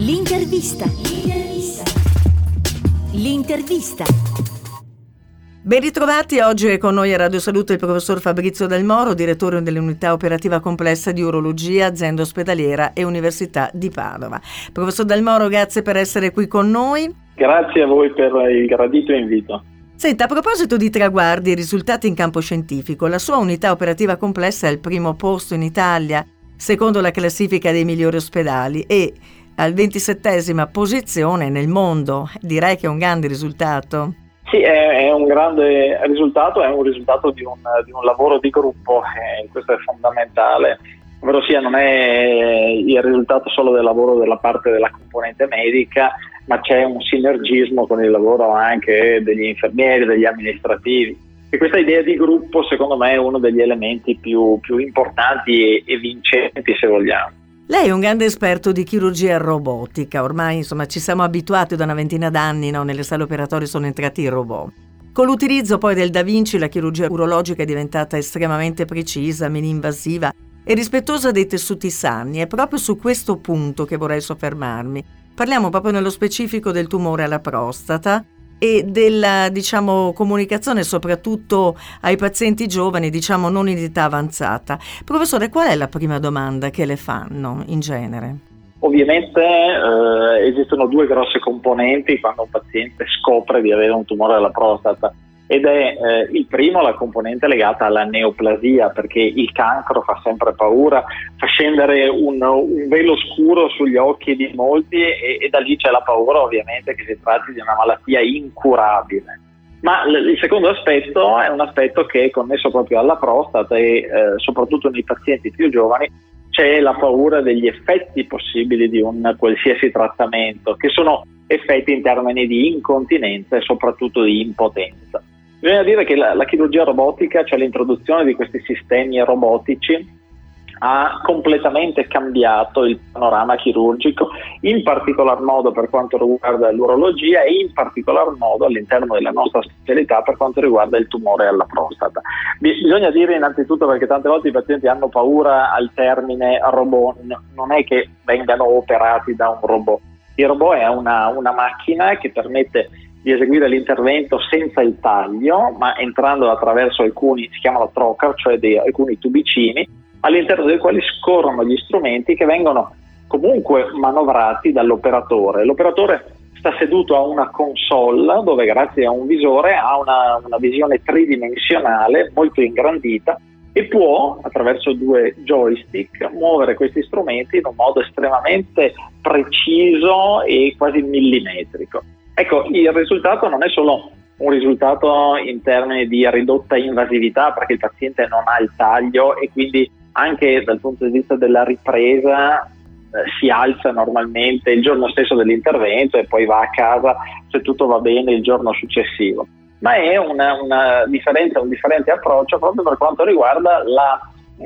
L'intervista. L'intervista. L'intervista. Ben ritrovati, oggi è con noi a Radio Salute il professor Fabrizio Del Moro, direttore dell'unità operativa complessa di urologia, azienda ospedaliera e Università di Padova. Professor Del Moro, grazie per essere qui con noi. Grazie a voi per il gradito invito. Senta, a proposito di traguardi e risultati in campo scientifico, la sua unità operativa complessa è al primo posto in Italia, secondo la classifica dei migliori ospedali e al 27 posizione nel mondo. Direi che è un grande risultato. Sì, è, è, un grande risultato, è un risultato di un, di un lavoro di gruppo, eh, questo è fondamentale, ovvero sia non è il risultato solo del lavoro della parte della componente medica, ma c'è un sinergismo con il lavoro anche degli infermieri, degli amministrativi. E questa idea di gruppo secondo me è uno degli elementi più, più importanti e, e vincenti se vogliamo. Lei è un grande esperto di chirurgia robotica, ormai insomma ci siamo abituati da una ventina d'anni, no? nelle sale operatorie sono entrati i robot. Con l'utilizzo poi del Da Vinci la chirurgia urologica è diventata estremamente precisa, mini-invasiva e rispettosa dei tessuti sani. È proprio su questo punto che vorrei soffermarmi. Parliamo proprio nello specifico del tumore alla prostata e della diciamo, comunicazione soprattutto ai pazienti giovani, diciamo non in età avanzata. Professore, qual è la prima domanda che le fanno in genere? Ovviamente eh, esistono due grosse componenti quando un paziente scopre di avere un tumore alla prostata ed è eh, il primo la componente legata alla neoplasia perché il cancro fa sempre paura, fa scendere un, un velo scuro sugli occhi di molti e, e, da lì c'è la paura ovviamente che si tratti di una malattia incurabile. Ma il secondo aspetto è un aspetto che è connesso proprio alla prostata e eh, soprattutto nei pazienti più giovani c'è la paura degli effetti possibili di un qualsiasi trattamento, che sono effetti in termini di incontinenza e soprattutto di impotenza. Bisogna dire che la, la chirurgia robotica, cioè l'introduzione di questi sistemi robotici, ha completamente cambiato il panorama chirurgico, in particolar modo per quanto riguarda l'urologia e in particolar modo all'interno della nostra specialità per quanto riguarda il tumore alla prostata. Bisogna dire innanzitutto perché tante volte i pazienti hanno paura al termine robot, non è che vengano operati da un robot. Il robot è una, una macchina che permette di eseguire l'intervento senza il taglio, ma entrando attraverso alcuni, si chiamano trocar, cioè dei, alcuni tubicini, all'interno dei quali scorrono gli strumenti che vengono comunque manovrati dall'operatore. L'operatore sta seduto a una console dove grazie a un visore ha una, una visione tridimensionale molto ingrandita e può attraverso due joystick muovere questi strumenti in un modo estremamente preciso e quasi millimetrico. Ecco, il risultato non è solo un risultato in termini di ridotta invasività perché il paziente non ha il taglio e quindi anche dal punto di vista della ripresa eh, si alza normalmente il giorno stesso dell'intervento e poi va a casa se tutto va bene il giorno successivo. Ma è una, una differenza, un differente approccio proprio per quanto riguarda la,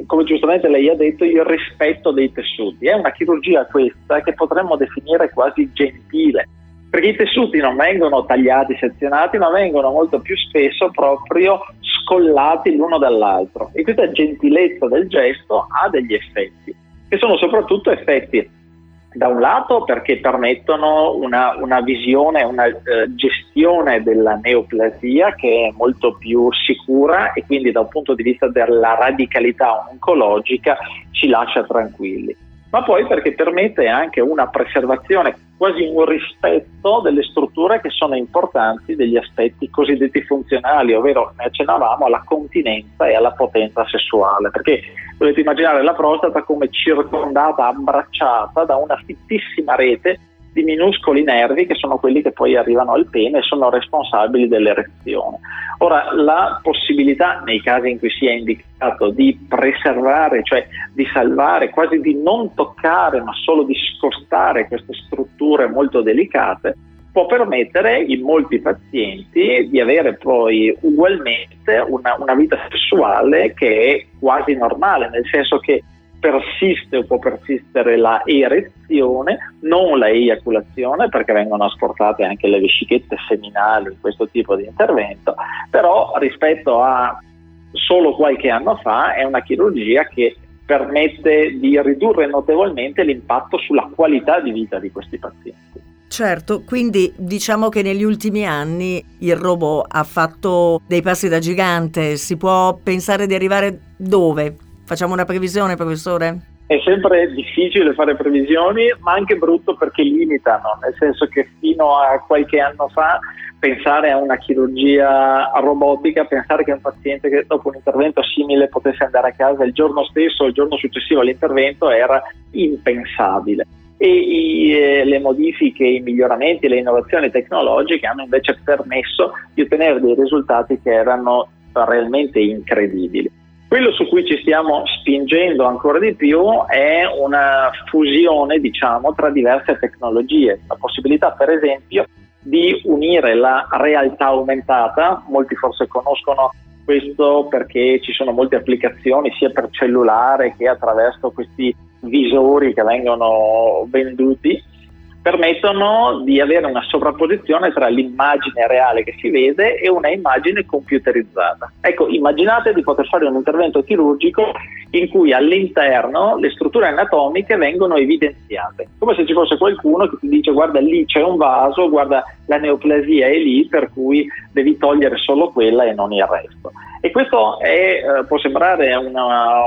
come giustamente lei ha detto, il rispetto dei tessuti. È una chirurgia questa che potremmo definire quasi gentile perché i tessuti non vengono tagliati, sezionati, ma vengono molto più spesso proprio scollati l'uno dall'altro. E questa gentilezza del gesto ha degli effetti, che sono soprattutto effetti da un lato perché permettono una, una visione, una eh, gestione della neoplasia che è molto più sicura e quindi da un punto di vista della radicalità oncologica ci lascia tranquilli ma poi perché permette anche una preservazione, quasi un rispetto delle strutture che sono importanti, degli aspetti cosiddetti funzionali, ovvero ne accennavamo alla continenza e alla potenza sessuale, perché dovete immaginare la prostata come circondata, abbracciata da una fittissima rete di minuscoli nervi che sono quelli che poi arrivano al pene e sono responsabili dell'erezione. Ora, la possibilità, nei casi in cui sia indicato, di preservare, cioè di salvare, quasi di non toccare, ma solo di scostare queste strutture molto delicate, può permettere in molti pazienti di avere poi ugualmente una, una vita sessuale che è quasi normale, nel senso che persiste o può persistere la erezione, non la eiaculazione perché vengono asportate anche le vescichette seminali in questo tipo di intervento, però rispetto a solo qualche anno fa è una chirurgia che permette di ridurre notevolmente l'impatto sulla qualità di vita di questi pazienti. Certo, quindi diciamo che negli ultimi anni il robot ha fatto dei passi da gigante, si può pensare di arrivare dove? Facciamo una previsione, professore? È sempre difficile fare previsioni, ma anche brutto perché limitano, nel senso che fino a qualche anno fa pensare a una chirurgia robotica, pensare che un paziente che dopo un intervento simile potesse andare a casa il giorno stesso o il giorno successivo all'intervento era impensabile. E i, eh, le modifiche, i miglioramenti, le innovazioni tecnologiche hanno invece permesso di ottenere dei risultati che erano realmente incredibili. Quello su cui ci stiamo spingendo ancora di più è una fusione, diciamo, tra diverse tecnologie. La possibilità, per esempio, di unire la realtà aumentata, molti forse conoscono questo perché ci sono molte applicazioni sia per cellulare che attraverso questi visori che vengono venduti permettono di avere una sovrapposizione tra l'immagine reale che si vede e una immagine computerizzata. Ecco, immaginate di poter fare un intervento chirurgico in cui all'interno le strutture anatomiche vengono evidenziate, come se ci fosse qualcuno che ti dice guarda lì c'è un vaso, guarda la neoplasia è lì, per cui devi togliere solo quella e non il resto. E questo è, eh, può sembrare una,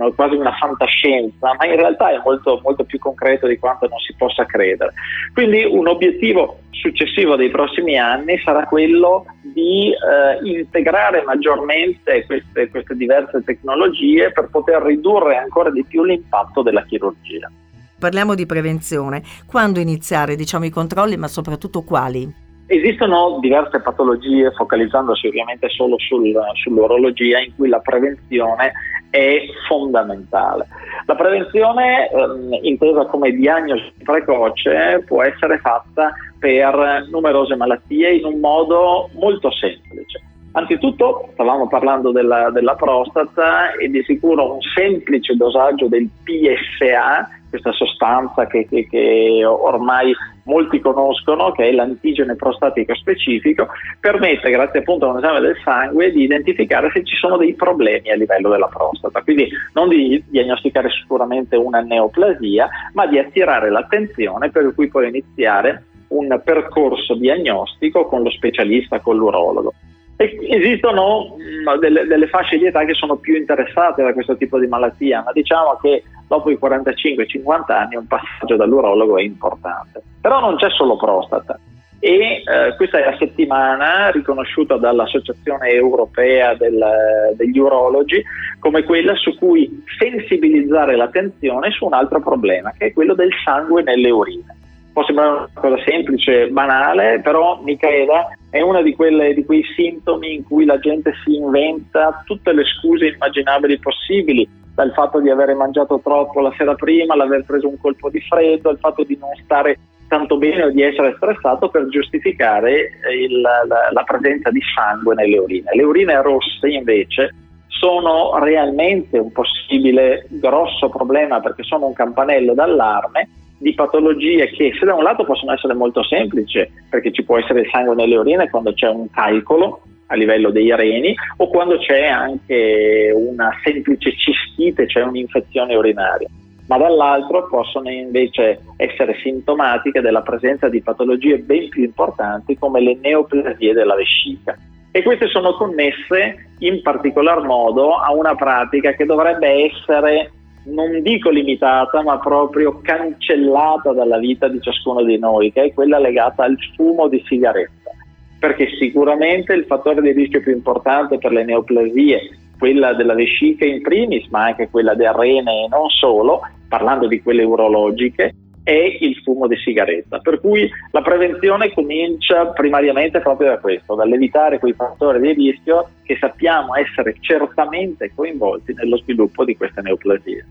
una, quasi una fantascienza, ma in realtà è molto, molto più concreto di quanto non si possa credere. Quindi un obiettivo successivo dei prossimi anni sarà quello di eh, integrare maggiormente queste, queste diverse tecnologie per poter ridurre ancora di più l'impatto della chirurgia. Parliamo di prevenzione. Quando iniziare diciamo, i controlli, ma soprattutto quali? Esistono diverse patologie, focalizzandosi ovviamente solo sul, sull'orologia, in cui la prevenzione è fondamentale. La prevenzione, ehm, intesa come diagnosi precoce, può essere fatta per numerose malattie in un modo molto semplice. Anzitutto stavamo parlando della, della, prostata e di sicuro un semplice dosaggio del PSA, questa sostanza che, che, che, ormai molti conoscono, che è l'antigene prostatico specifico, permette, grazie appunto a un esame del sangue, di identificare se ci sono dei problemi a livello della prostata. Quindi non di diagnosticare sicuramente una neoplasia, ma di attirare l'attenzione per cui poi iniziare un percorso diagnostico con lo specialista, con l'urologo. Esistono mm, delle, delle, fasce di età che sono più interessate da questo tipo di malattia, ma diciamo che dopo i 45-50 anni un passaggio dall'urologo è importante. Però non c'è solo prostata e eh, questa è la settimana riconosciuta dall'Associazione Europea del, degli Urologi come quella su cui sensibilizzare l'attenzione su un altro problema, che è quello del sangue nelle urine può sembrare una cosa semplice, banale, però Michaela è uno di, di, quei sintomi in cui la gente si inventa tutte le scuse immaginabili possibili, dal fatto di aver mangiato troppo la sera prima, l'aver preso un colpo di freddo, il fatto di non stare tanto bene o di essere stressato per giustificare il, la, la presenza di sangue nelle urine. Le urine rosse invece sono realmente un possibile grosso problema perché sono un campanello d'allarme di patologie che se da un lato possono essere molto semplici, perché ci può essere il sangue nelle urine quando c'è un calcolo a livello dei reni o quando c'è anche una semplice cistite, cioè un'infezione urinaria, ma dall'altro possono invece essere sintomatiche della presenza di patologie ben più importanti come le neoplasie della vescica. E queste sono connesse in particolar modo a una pratica che dovrebbe essere non dico limitata, ma proprio cancellata dalla vita di ciascuno di noi, che è quella legata al fumo di sigaretta. Perché sicuramente il fattore di rischio più importante per le neoplasie, quella della vescica in primis, ma anche quella del rene e non solo, parlando di quelle urologiche, è il fumo di sigaretta. Per cui la prevenzione comincia primariamente proprio da questo, dall'evitare quei fattori di rischio che sappiamo essere certamente coinvolti nello sviluppo di queste neoplasie.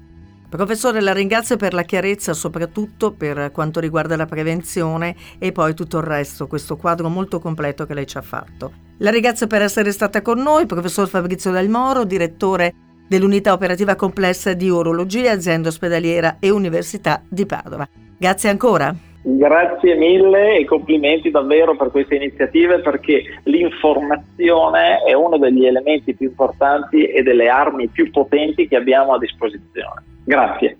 Professore, la ringrazio per la chiarezza, soprattutto per quanto riguarda la prevenzione e poi tutto il resto, questo quadro molto completo che lei ci ha fatto. La ringrazio per essere stata con noi, professor Fabrizio Del Moro, direttore dell'unità operativa complessa di urologia, azienda ospedaliera e Università di Padova. Grazie ancora. Grazie mille e complimenti davvero per queste iniziative perché l'informazione è uno degli elementi più importanti e delle armi più potenti che abbiamo a disposizione. Grazie.